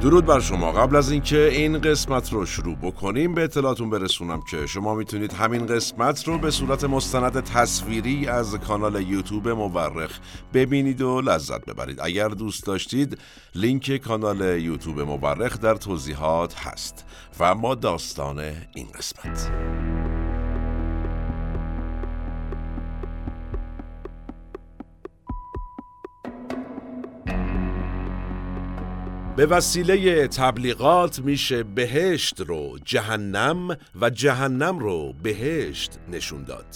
درود بر شما. قبل از اینکه این قسمت رو شروع بکنیم به اطلاعتون برسونم که شما می‌تونید همین قسمت رو به صورت مستند تصویری از کانال یوتیوب مورخ ببینید و لذت ببرید. اگر دوست داشتید لینک کانال یوتیوب مورخ در توضیحات هست. و اما داستان این قسمت. به وسیله تبلیغات میشه بهشت رو جهنم و جهنم رو بهشت نشون داد.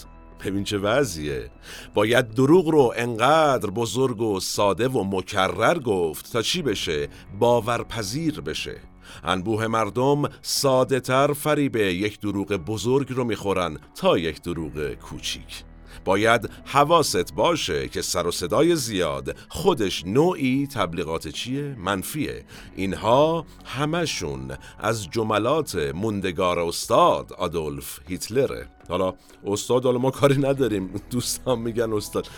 ببین چه وضعیه. باید دروغ رو انقدر بزرگ و ساده و مکرر گفت تا چی بشه؟ باورپذیر بشه. انبوه مردم ساده تر فریب یک دروغ بزرگ رو می‌خورن تا یک دروغ کوچیک. باید حواست باشه که سر و صدای زیاد خودش نوعی تبلیغات چیه؟ منفیه. اینها همشون از جملات موندگار استاد آدولف هیتلره. حالا استاد حالا ما کاری نداریم. دوستان میگن استاد.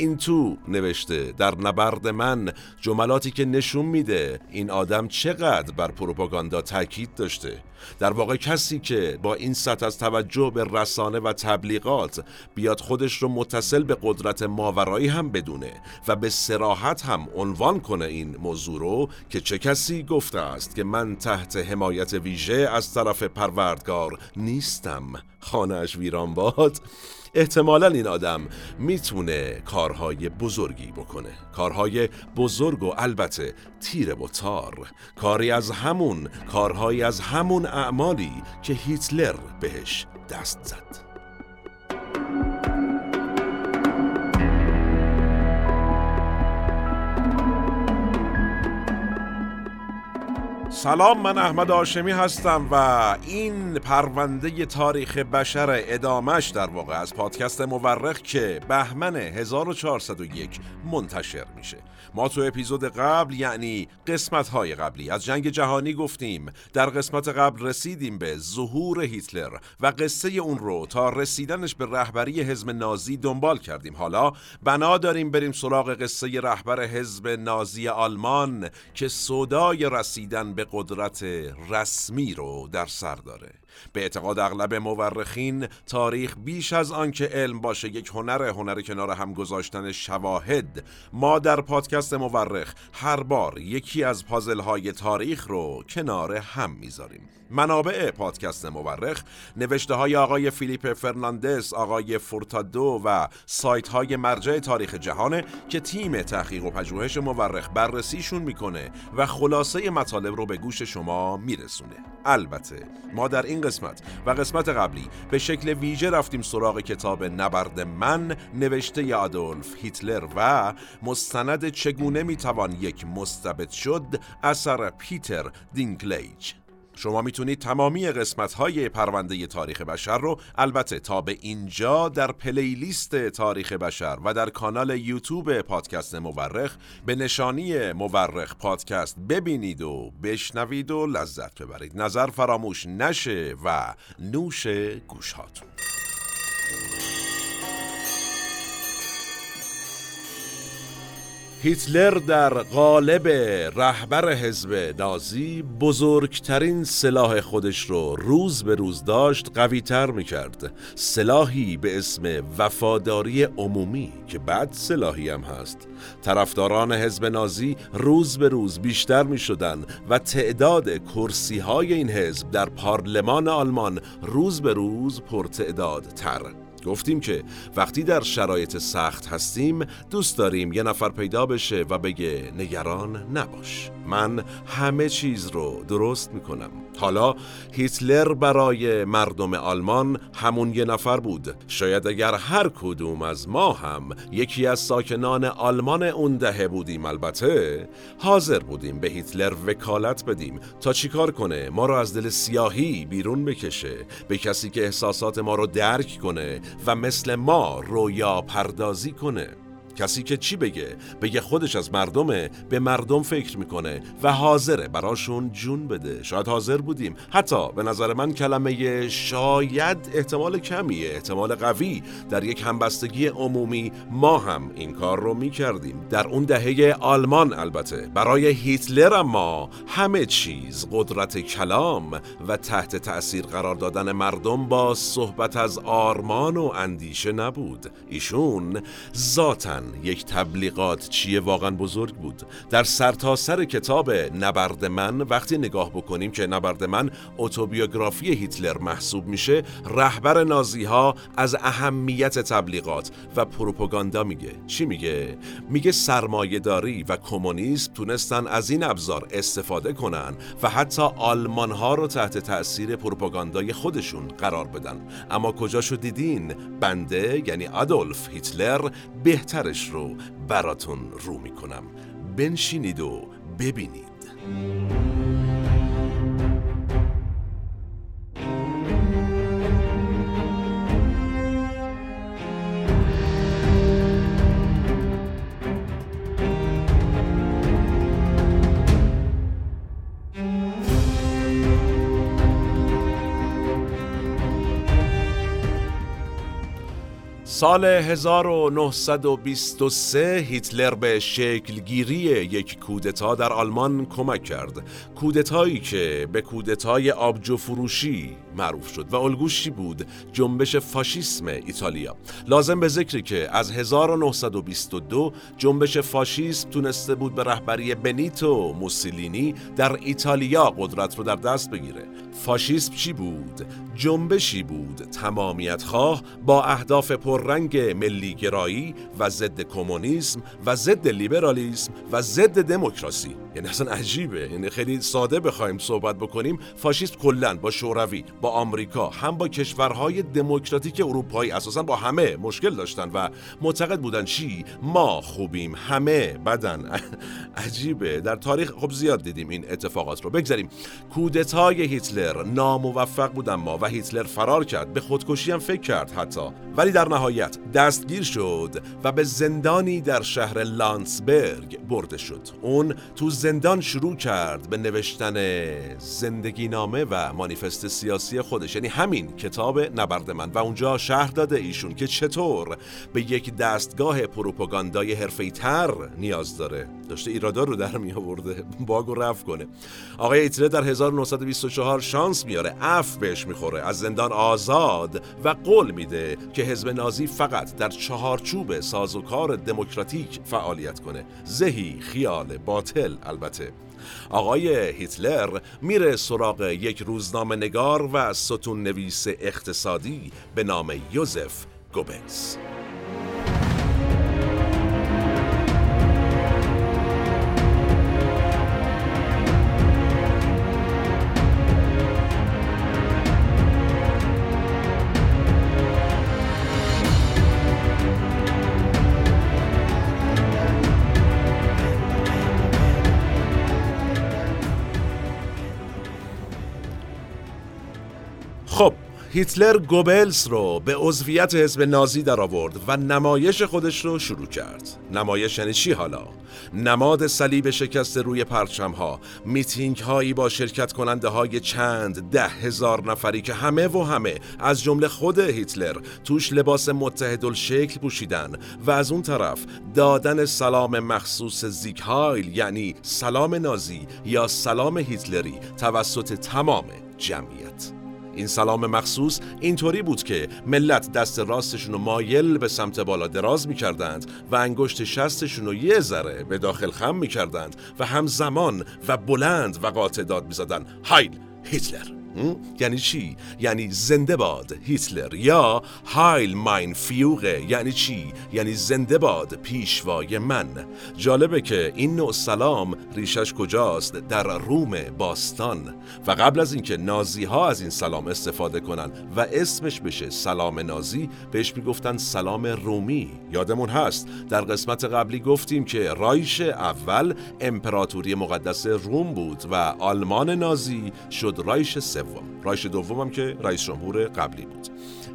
این تو نوشته. در نبرد من جملاتی که نشون میده این آدم چقدر بر پروپاگاندا تاکید داشته. در واقع کسی که با این سطح از توجه به رسانه و تبلیغات بیاد خودش رو متصل به قدرت ماورایی هم بدونه و به سراحت هم عنوان کنه این موضوع رو که چه کسی گفته است که من تحت حمایت ویژه از طرف پروردگار نیستم. خانهش ویران باد. احتمالا این آدم می‌تونه کارهای بزرگی بکنه. کارهای بزرگ و البته تیر و تار. کاری از همون کارهایی از همون اعمالی که هیتلر بهش دست زد. سلام من احمد آشمی هستم و این پرونده تاریخ بشر ادامش در واقع از پادکست مورخ که بهمن 1401 منتشر میشه. ما تو اپیزود قبل یعنی قسمت های قبلی از جنگ جهانی گفتیم در قسمت قبل رسیدیم به ظهور هیتلر و قصه اون رو تا رسیدنش به رهبری حزب نازی دنبال کردیم. حالا بنا داریم بریم سراغ قصه رهبر حزب نازی آلمان که صدای رسیدن به قدرت رسمی رو در سر داره. به اعتقاد اغلب مورخین تاریخ بیش از آنکه علم باشه یک هنر هنر کنار هم گذاشتن شواهد. ما در پادکست مورخ هر بار یکی از پازل های تاریخ رو کنار هم می‌ذاریم. منابع پادکست مورخ نوشته های آقای فیلیپ فرناندس آقای فورتادو و سایت های مرجع تاریخ جهانه که تیم تحقیق و پژوهش مورخ بررسیشون می‌کنه و خلاصه مطالب رو به گوش شما میرسونه. البته ما در این قسمت و قسمت قبلی به شکل ویژه رفتیم سراغ کتاب نبرد من نوشته آدولف هیتلر و مستند چگونه می‌توان یک مستبد شد اثر پیتر دینکلیج شما می‌تونید تمامی قسمت های پرونده تاریخ بشر رو البته تا به اینجا در پلیلیست تاریخ بشر و در کانال یوتیوب پادکست مورخ به نشانی مورخ پادکست ببینید و بشنوید و لذت ببرید. نظر فراموش نشه و نوش گوش هاتون هیتلر در قالب رهبر حزب نازی بزرگترین سلاح خودش رو روز به روز داشت قویتر می کرد سلاحی به اسم وفاداری عمومی که بعد سلاحی هم هست. طرفداران حزب نازی روز به روز بیشتر می شدن و تعداد کرسی های این حزب در پارلمان آلمان روز به روز پرتعداد تر گفتیم که وقتی در شرایط سخت هستیم دوست داریم یه نفر پیدا بشه و بگه نگران نباش. من همه چیز رو درست می‌کنم. حالا هیتلر برای مردم آلمان همون یه نفر بود. شاید اگر هر کدوم از ما هم یکی از ساکنان آلمان اون دهه بودیم البته حاضر بودیم به هیتلر وکالت بدیم تا چیکار کنه؟ ما رو از دل سیاهی بیرون بکشه به کسی که احساسات ما رو درک کنه و مثل ما رویا پردازی کنه. کسی که چی بگه؟ بگه خودش از مردمه به مردم فکر می‌کنه و حاضره براشون جون بده. شاید حاضر بودیم. حتی به نظر من کلمه شاید احتمال کمیه احتمال قوی. در یک همبستگی عمومی ما هم این کار رو می‌کردیم. در اون دهه آلمان البته. برای هیتلر اما همه چیز قدرت کلام و تحت تأثیر قرار دادن مردم با صحبت از آرمان و اندیشه نبود. ایشون ذاتا یک تبلیغات چیه واقعا بزرگ بود. در سرتاسر سر کتاب نبرد من وقتی نگاه بکنیم که نبرد من اتوبیوگرافی هیتلر محسوب میشه رهبر نازی ها از اهمیت تبلیغات و پروپاگاندا میگه. چی میگه؟ میگه سرمایهداری و کمونیسم تونستن از این ابزار استفاده کنن و حتی آلمان ها رو تحت تأثیر پروپاگاندای خودشون قرار بدن. اما کجاشو دیدین؟ بنده یعنی آدولف هیتلر بهترش رو براتون رو می‌کنم. بنشینید و ببینید. سال 1923 هیتلر به شکلگیری یک کودتا در آلمان کمک کرد. کودتایی که به کودتای آبجو فروشی معروف شد و الگوشی بود جنبش فاشیسم ایتالیا. لازم به ذکری که از 1922 جنبش فاشیسم تونسته بود به رهبری بنیتو موسولینی در ایتالیا قدرت رو در دست بگیره. فاشیسم چی بود؟ جنبشی بود تمامیت خواه با اهداف پررنگ ملی گرایی و ضد کمونیسم و ضد لیبرالیسم و ضد دموکراسی. یعنی اصلا عجیبه. یعنی خیلی ساده بخوایم صحبت بکنیم. فاشیست کلا با شوروی با آمریکا هم با کشورهای دموکراتیک اروپایی اساسا با همه مشکل داشتن و معتقد بودن چی؟ ما خوبیم همه بدن. عجیبه. در تاریخ خب زیاد دیدیم این اتفاقات رو. بگذاریم. کودتای هیتلر ناموفق بودن ما و هیتلر فرار کرد. به خودکشی هم فکر کرد حتی. ولی در نهایت دستگیر شد و به زندانی در شهر لانسبرگ برده شد. اون تو زندان شروع کرد به نوشتن زندگی نامه و مانیفست سیاسی خودش یعنی همین کتاب نبرد من و اونجا شهر داده ایشون که چطور به یک دستگاه پروپاگاندای حرفه‌ای تر نیاز داره. داشته ایرادا رو در می آورده باگ رفت کنه. آقای ایتره در 1924 شانس میاره. اف بهش می‌خوره از زندان آزاد و قول میده که حزب نازی فقط در چهارچوب سازوکار دموکراتیک فعالیت کنه. زهی خیال باطل البته. آقای هیتلر میره سراغ یک روزنامه نگار و ستون نویس اقتصادی به نام یوزف گوبلز خب هیتلر گوبلز رو به عضویت حزب نازی در آورد و نمایش خودش رو شروع کرد نمایش یعنی چی حالا؟ نماد صلیب شکست روی پرچم ها میتینگ هایی با شرکت کننده های چند ده هزار نفری که همه و همه از جمله خود هیتلر توش لباس متحدل شکل پوشیدن و از اون طرف دادن سلام مخصوص زیگهایل یعنی سلام نازی یا سلام هیتلری توسط تمام جمعیت این سلام مخصوص اینطوری بود که ملت دست راستشون مایل به سمت بالا دراز می‌کردند و انگشت شستشون رو یه ذره به داخل خم می‌کردند و همزمان و بلند و قاطع داد می‌زدن. هایل هیتلر! یعنی چی؟ یعنی زنده باد هیتلر یا هایل ماین فیوغه. یعنی چی؟ یعنی زنده باد پیشوای من. جالبه که این نوع سلام ریشش کجاست؟ در روم باستان. و قبل از اینکه نازی ها از این سلام استفاده کنن و اسمش بشه سلام نازی بهش می‌گفتن سلام رومی. یادمون هست. در قسمت قبلی گفتیم که رایش اول امپراتوری مقدس روم بود و آلمان نازی شد رایش سوم. رایش دوم هم که رئیس جمهور قبلی بود.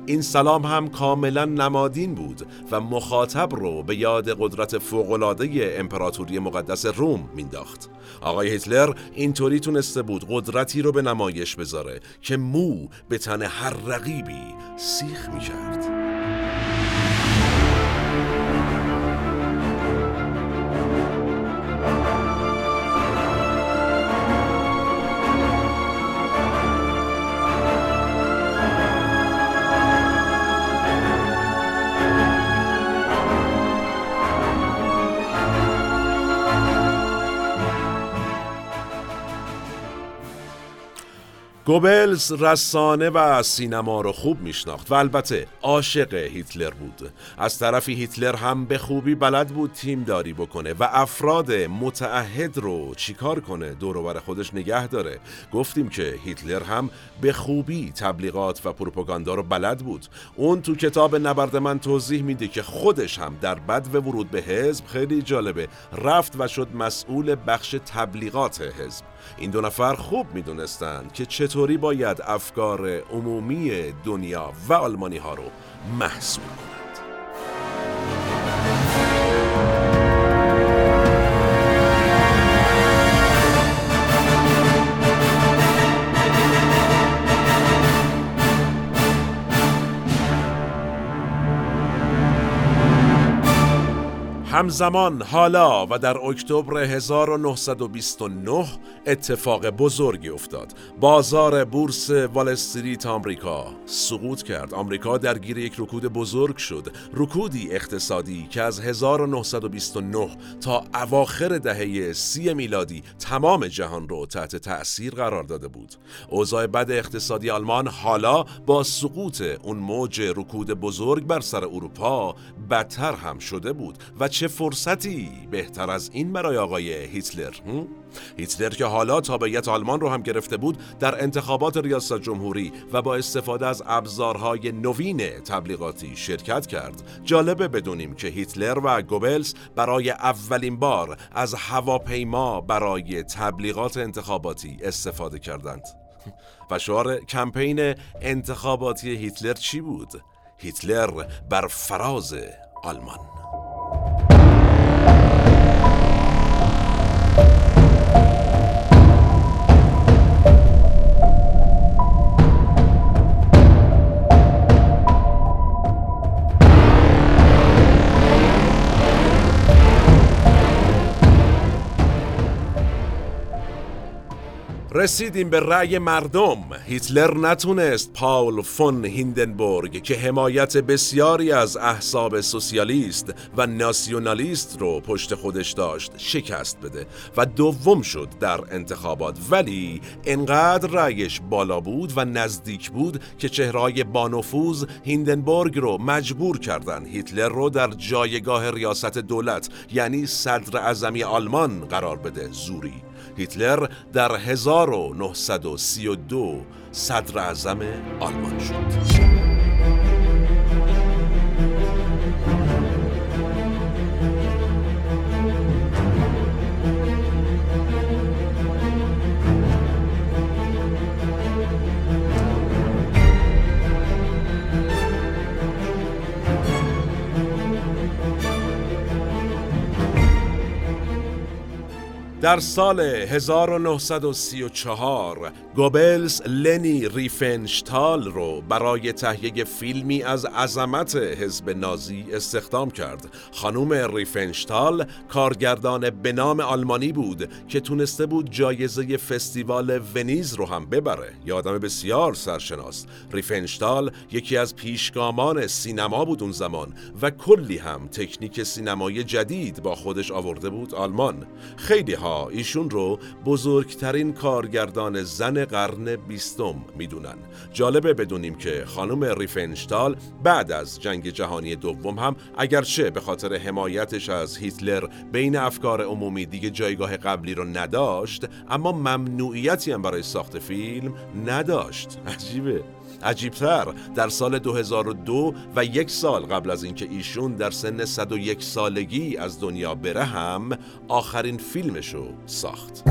این سلام هم کاملا نمادین بود و مخاطب رو به یاد قدرت فوقالعاده امپراتوری مقدس روم مینداخت آقای هیتلر اینطوری تونسته بود قدرتی رو به نمایش بذاره که مو به تن هر رقیبی سیخ می‌کرد. گوبلز رسانه و سینما رو خوب میشناخت و البته عاشق هیتلر بود. از طرفی هیتلر هم به خوبی بلد بود تیم داری بکنه و افراد متعهد رو چیکار کنه؟ دور خودش نگه داره. گفتیم که هیتلر هم به خوبی تبلیغات و پروپاگاندا رو بلد بود. اون تو کتاب نبرد من توضیح میده که خودش هم در بد و ورود به حزب خیلی جالبه. رفت و شد مسئول بخش تبلیغات حزب. این دو نفر خوب می‌دونستند که چطوری باید افکار عمومی دنیا و آلمانی ها رو محصول کنند. همزمان حالا و در اکتبر 1929 اتفاق بزرگی افتاد. بازار بورس وال استریت آمریکا سقوط کرد. آمریکا درگیر یک رکود بزرگ شد. رکودی اقتصادی که از 1929 تا اواخر دهه سی میلادی تمام جهان رو تحت تأثیر قرار داده بود. اوضاع بد اقتصادی آلمان حالا با سقوط اون موج رکود بزرگ بر سر اروپا بدتر هم شده بود و چه فرصتی بهتر از این برای آقای هیتلر هیتلر که حالا تابعیت آلمان رو هم گرفته بود در انتخابات ریاست جمهوری و با استفاده از ابزارهای نوین تبلیغاتی شرکت کرد. جالبه بدونیم که هیتلر و گوبلز برای اولین بار از هواپیما برای تبلیغات انتخاباتی استفاده کردند. و شعار کمپین انتخاباتی هیتلر چی بود؟ هیتلر بر فراز آلمان. رسیدیم به رأی مردم. هیتلر نتونست پاول فون هیندنبورگ که حمایت بسیاری از احزاب سوسیالیست و ناسیونالیست رو پشت خودش داشت شکست بده و دوم شد در انتخابات. ولی انقدر رأیش بالا بود و نزدیک بود که چهرهای بانفوز هیندنبورگ رو مجبور کردن هیتلر رو در جایگاه ریاست دولت یعنی صدر اعظمی آلمان قرار بده. زوری هیتلر در 1932 صدر اعظم آلمان شد. در سال 1934 گوبلز لنی ریفنشتال رو برای تهیه فیلمی از عظمت حزب نازی استخدام کرد. خانوم ریفنشتال کارگردان به نام آلمانی بود که تونسته بود جایزه فستیوال ونیز رو هم ببره. یه آدم بسیار سرشناس. ریفنشتال یکی از پیشگامان سینما بود اون زمان و کلی هم تکنیک سینمای جدید با خودش آورده بود آلمان. خیلی ها ایشون رو بزرگترین کارگردان زن قرن بیستم می‌دونن. جالبه بدونیم که خانم ریفنشتال بعد از جنگ جهانی دوم هم اگرچه به خاطر حمایتش از هیتلر بین افکار عمومی دیگه جایگاه قبلی رو نداشت اما ممنوعیتی هم برای ساخت فیلم نداشت. عجیبه. عجیبتر در سال 2002 و یک سال قبل از اینکه ایشون در سن 101 سالگی از دنیا بره هم آخرین فیلمشو ساخت.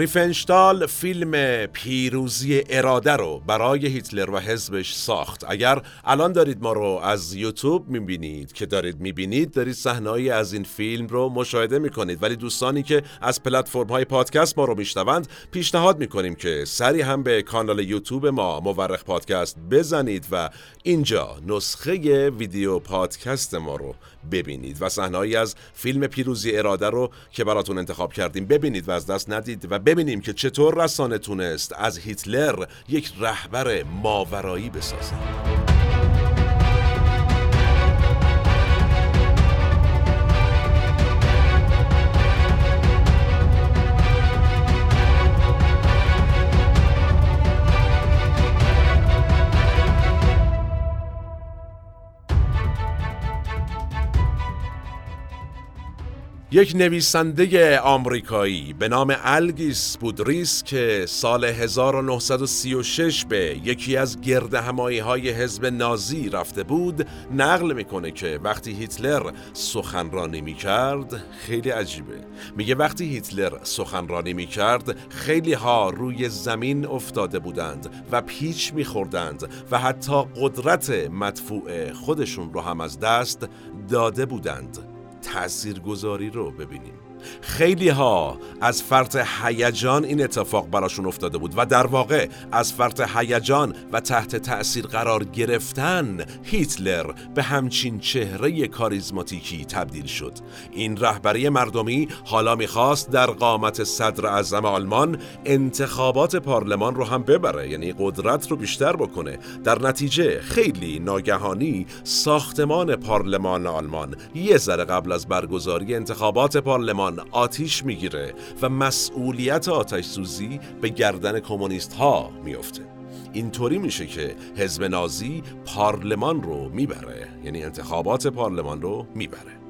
ریفنشتال فیلم پیروزی اراده رو برای هیتلر و حزبش ساخت. اگر الان دارید ما رو از یوتیوب می‌بینید که دارید می‌بینید دارید صحنه‌ای از این فیلم رو مشاهده می‌کنید. ولی دوستانی که از پلتفرم های پادکست ما رو میشنوند پیشنهاد می‌کنیم که سری هم به کانال یوتیوب ما مورخ پادکست بزنید و اینجا نسخه ویدیو پادکست ما رو ببینید و صحنه‌ای از فیلم پیروزی اراده رو که براتون انتخاب کردیم ببینید و از دست ندید و ببینیم که چطور رسانه تونست از هیتلر یک رهبر ماورایی بسازه یک نویسنده آمریکایی به نام الگیس بودریس که سال 1936 به یکی از گرد همایی های حزب نازی رفته بود نقل می‌کنه که وقتی هیتلر سخنرانی می‌کرد خیلی عجیبه. میگه وقتی هیتلر سخنرانی می‌کرد خیلی ها روی زمین افتاده بودند و پیچ میخوردند و حتی قدرت مدفوع خودشون رو هم از دست داده بودند. تاثیرگذاری رو ببینیم. خیلی ها از فرط هیجان این اتفاق براشون افتاده بود و در واقع از فرط هیجان و تحت تأثیر قرار گرفتن هیتلر به همچین چهره کاریزماتیکی تبدیل شد. این رهبری مردمی حالا می‌خواست در قامت صدر اعظم آلمان انتخابات پارلمان رو هم ببره یعنی قدرت رو بیشتر بکنه. در نتیجه خیلی ناگهانی ساختمان پارلمان آلمان یه ذره قبل از برگزاری انتخابات پارلمان آتیش می‌گیره و مسئولیت آتش سوزی به گردن کمونیست ها میفته اینطوری میشه که حزب نازی پارلمان رو می‌بره یعنی انتخابات پارلمان رو می‌بره.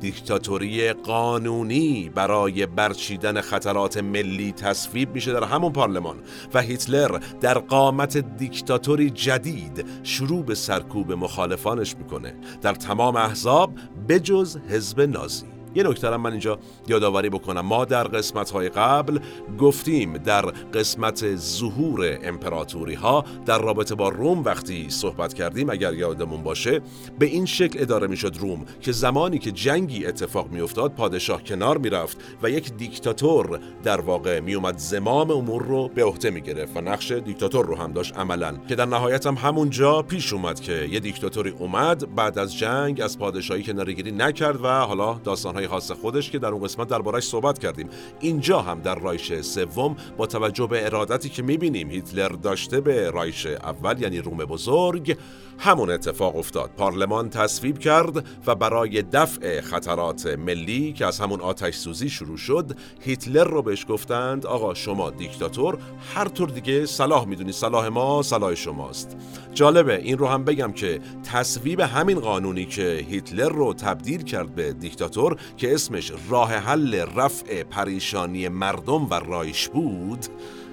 دیکتاتوری قانونی برای برچیدن خطرات ملی تصویب میشه در همون پارلمان و هیتلر در قامت دیکتاتوری جدید شروع به سرکوب مخالفانش می‌کنه. در تمام احزاب بجز حزب نازی. یه نکته من اینجا یادآوری بکنم. ما در قسمت های قبل گفتیم در قسمت ظهور امپراتوری ها در رابطه با روم وقتی صحبت کردیم اگر یادمون باشه به این شکل اداره می‌شد روم که زمانی که جنگی اتفاق میافتاد پادشاه کنار می‌رفت و یک دیکتاتور در واقع میومد زمام امور رو به عهده می‌گرفت و نقش دیکتاتور رو هم داشت عملا. که در نهایت هم همونجا پیش اومد که یه دیکتاتوری اومد بعد از جنگ از پادشاهی کنارگیری نکرد و حالا داستانهای خاص خودش که در اون قسمت دربارش صحبت کردیم. اینجا هم در رایش سوم با توجه به ارادتی که می‌بینیم هیتلر داشته به رایش اول یعنی روم بزرگ همون اتفاق افتاد. پارلمان تصویب کرد و برای دفع خطرات ملی که از همون آتش سوزی شروع شد هیتلر رو بهش گفتند آقا شما دیکتاتور هر طور دیگه صلاح می‌دونی صلاح ما صلاح شماست. جالبه این رو هم بگم که تصویب همین قانونی که هیتلر رو تبدیل کرد به دیکتاتور که اسمش راه حل رفع پریشانی مردم و رایش بود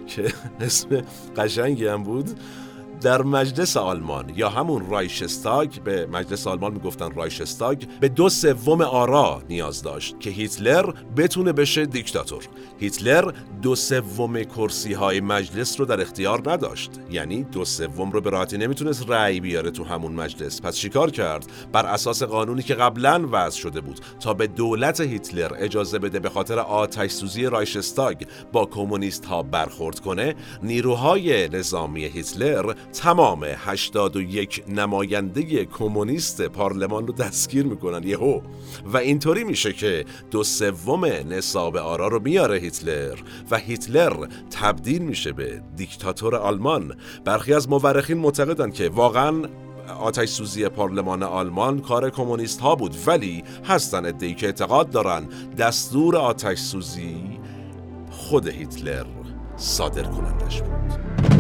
که اسم قشنگی هم بود. در مجلس آلمان یا همون رایشستاگ به مجلس آلمان می‌گفتن رایشستاگ به دو سوم آرا نیاز داشت که هیتلر بتونه بشه دیکتاتور. هیتلر دو سوم کرسی های مجلس رو در اختیار نداشت. یعنی دو سوم رو به راحتی نمی‌تونست رأی بیاره تو همون مجلس. پس چیکار کرد؟ بر اساس قانونی که قبلا وضع شده بود تا به دولت هیتلر اجازه بده به خاطر آتش سوزی رایشستاگ با کمونیست ها برخورد کنه نیروهای نظامی هیتلر تمام 81 نماینده کمونیست پارلمان رو دستگیر می‌کنن یهو. و اینطوری میشه که دو سوم نصاب آرا رو میاره هیتلر و هیتلر تبدیل میشه به دیکتاتور آلمان. برخی از مورخین معتقدن که واقعا آتش سوزی پارلمان آلمان کار کمونیست ها بود ولی هستن ادهی که اعتقاد دارن دستور آتش سوزی خود هیتلر صادر کنندش بود.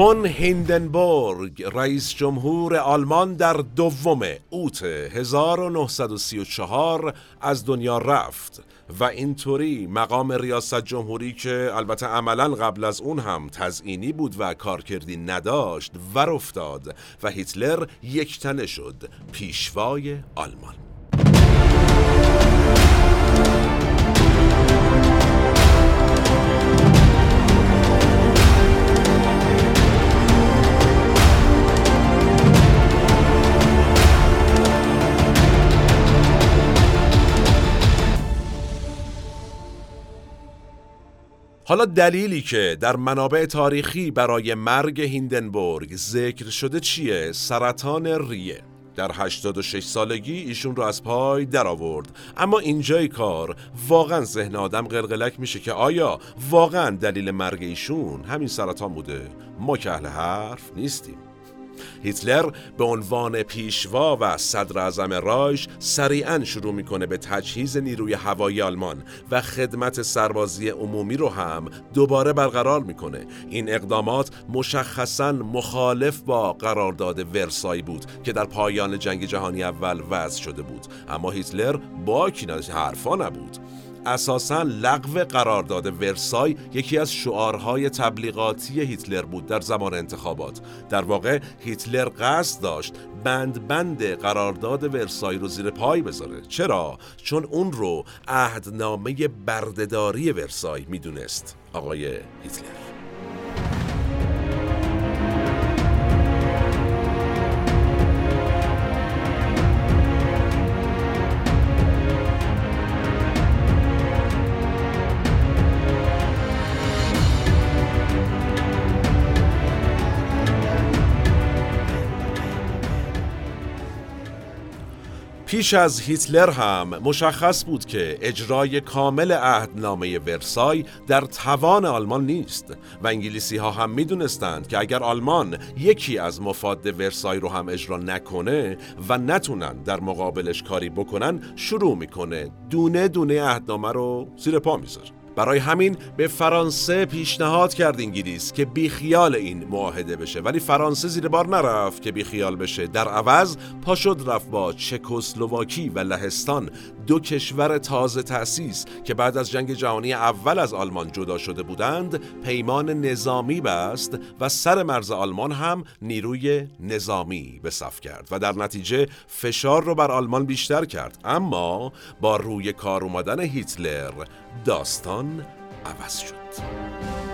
فون هیندنبورگ رئیس جمهور آلمان در دوم اوت 1934 از دنیا رفت و اینطوری مقام ریاست جمهوری که البته عملا قبل از اون هم تزئینی بود و کارکردی نداشت ور افتاد و هیتلر یکتنه شد پیشوای آلمان. حالا دلیلی که در منابع تاریخی برای مرگ هیندنبورگ ذکر شده چیه؟ سرطان ریه. در 86 سالگی ایشون رو از پای در آورد اما اینجای کار واقعا ذهن آدم قلقلک میشه که آیا واقعا دلیل مرگ ایشون همین سرطان بوده؟ ما که اهل حرف نیستیم. هیتلر به عنوان پیشوا و صدر اعظم رایش سریعا شروع می‌کنه به تجهیز نیروی هوایی آلمان و خدمت سربازی عمومی رو هم دوباره برقرار می‌کنه. این اقدامات مشخصا مخالف با قرارداد ورسای بود که در پایان جنگ جهانی اول وضع شده بود. اما هیتلر با کیناز حرفا نبود. اساسا لغو قرارداد ورسای یکی از شعارهای تبلیغاتی هیتلر بود در زمان انتخابات. در واقع هیتلر قصد داشت بند بند قرارداد ورسای رو زیر پای بذاره. چرا؟ چون اون رو عهدنامه بردهداری ورسای می‌دونست. آقای هیتلر. پیش از هیتلر هم مشخص بود که اجرای کامل عهدنامه ورسای در توان آلمان نیست و انگلیسی ها هم می‌دونستند که اگر آلمان یکی از مفاد ورسای رو هم اجرا نکنه و نتونن در مقابلش کاری بکنن شروع می‌کنه دونه دونه عهدنامه رو زیر پا می‌ذاره. برای همین به فرانسه پیشنهاد کرد انگلیس که بیخیال این معاهده بشه. ولی فرانسه زیر بار نرفت که بیخیال بشه. در عوض پا شد رفت با چکسلواکی و لهستان. دو کشور تازه تأسیس که بعد از جنگ جهانی اول از آلمان جدا شده بودند پیمان نظامی بست و سر مرز آلمان هم نیروی نظامی به صف کرد و در نتیجه فشار رو بر آلمان بیشتر کرد. اما با روی کار اومدن هیتلر داستان عوض شد.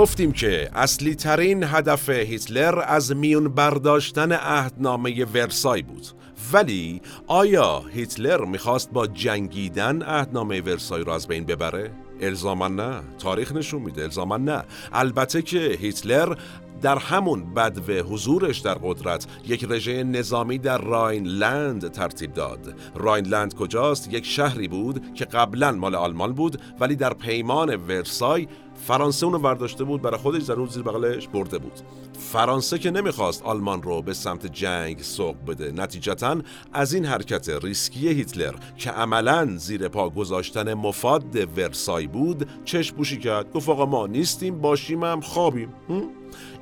گفتیم که اصلی ترین هدف هیتلر از میون برداشتن عهدنامه ورسای بود. ولی آیا هیتلر می‌خواست با جنگیدن عهدنامه ورسای را از بین ببره؟ الزاما نه. تاریخ نشون میده. الزاما نه. البته که هیتلر در همون بدو حضورش در قدرت یک رژه نظامی در راینلند ترتیب داد. راینلند کجاست؟ یک شهری بود که قبلا مال آلمان بود ولی در پیمان ورسای فرانسه اونو برداشته بود برای خودش ضرور زیر بغلش برده بود. فرانسه که نمی‌خواست آلمان رو به سمت جنگ سوق بده. نتیجتا از این حرکت ریسکی هیتلر که عملا زیر پا گذاشتن مفاد ورسای بود چشم پوشی کرد. گفت آقا ما نیستیم باشیم هم خوابیم.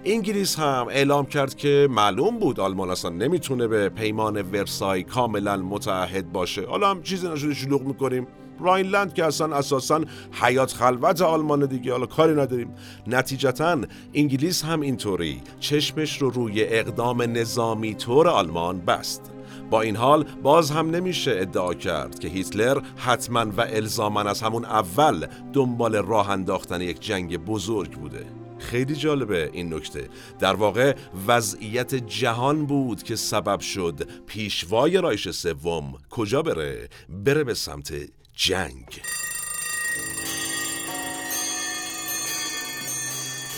انگلیس هم اعلام کرد که معلوم بود آلمان اصلا نمی‌تونه به پیمان ورسای کاملا متعهد باشه. حالا هم چیزی نشده شلوغ می‌کنیم. راینلند که اصلا اساسا حیات خلوت آلمان دیگه. حالا کاری نداریم. نتیجتا انگلیس هم اینطوری. چشمش رو روی اقدام نظامی طور آلمان بست. با این حال باز هم نمیشه ادعا کرد که هیتلر حتما و الزاما از همون اول دنبال راه انداختن یک جنگ بزرگ بوده. خیلی جالبه این نکته. در واقع وضعیت جهان بود که سبب شد پیشوای رایش سوم کجا بره؟ بره به سمت جنگ.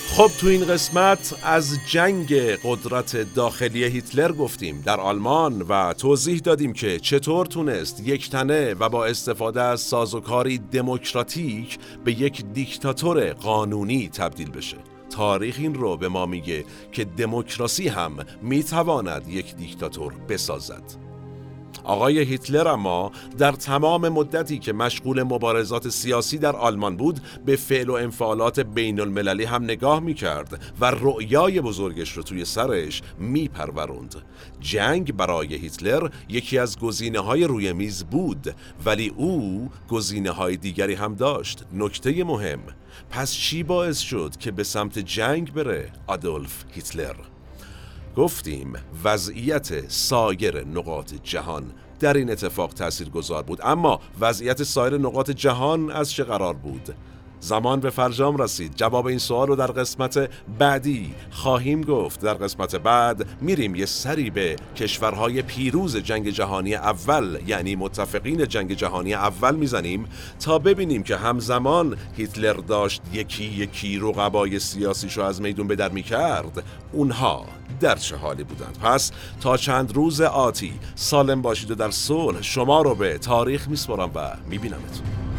خب تو این قسمت از جنگ قدرت داخلی هیتلر گفتیم. در آلمان و توضیح دادیم که چطور تونست یک تنه و با استفاده از سازوکاری دموکراتیک به یک دیکتاتور قانونی تبدیل بشه. تاریخ این رو به ما میگه که دموکراسی هم می‌تواند یک دیکتاتور بسازد. آقای هیتلر اما در تمام مدتی که مشغول مبارزات سیاسی در آلمان بود به فعل و انفعالات بین المللی هم نگاه می کرد و رؤیای بزرگش رو توی سرش می پروروند. جنگ برای هیتلر یکی از گزینه های روی میز بود ولی او گزینه های دیگری هم داشت نکته مهم پس چی باعث شد که به سمت جنگ بره آدولف هیتلر گفتیم وضعیت سایر نقاط جهان در این اتفاق تأثیر گذار بود. اما وضعیت سایر نقاط جهان از چه قرار بود؟ زمان به فرجام رسید. جواب این سوال رو در قسمت بعدی خواهیم گفت. در قسمت بعد میریم یه سری به کشورهای پیروز جنگ جهانی اول یعنی متفقین جنگ جهانی اول می‌زنیم تا ببینیم که همزمان هیتلر داشت یکی یکی رقبای سیاسیش رو از میدون به در می‌کرد. اونها در چه حالی بودند؟ پس تا چند روز آتی سالم باشید و در صلح شما رو به تاریخ میسپرم و میبینمتون.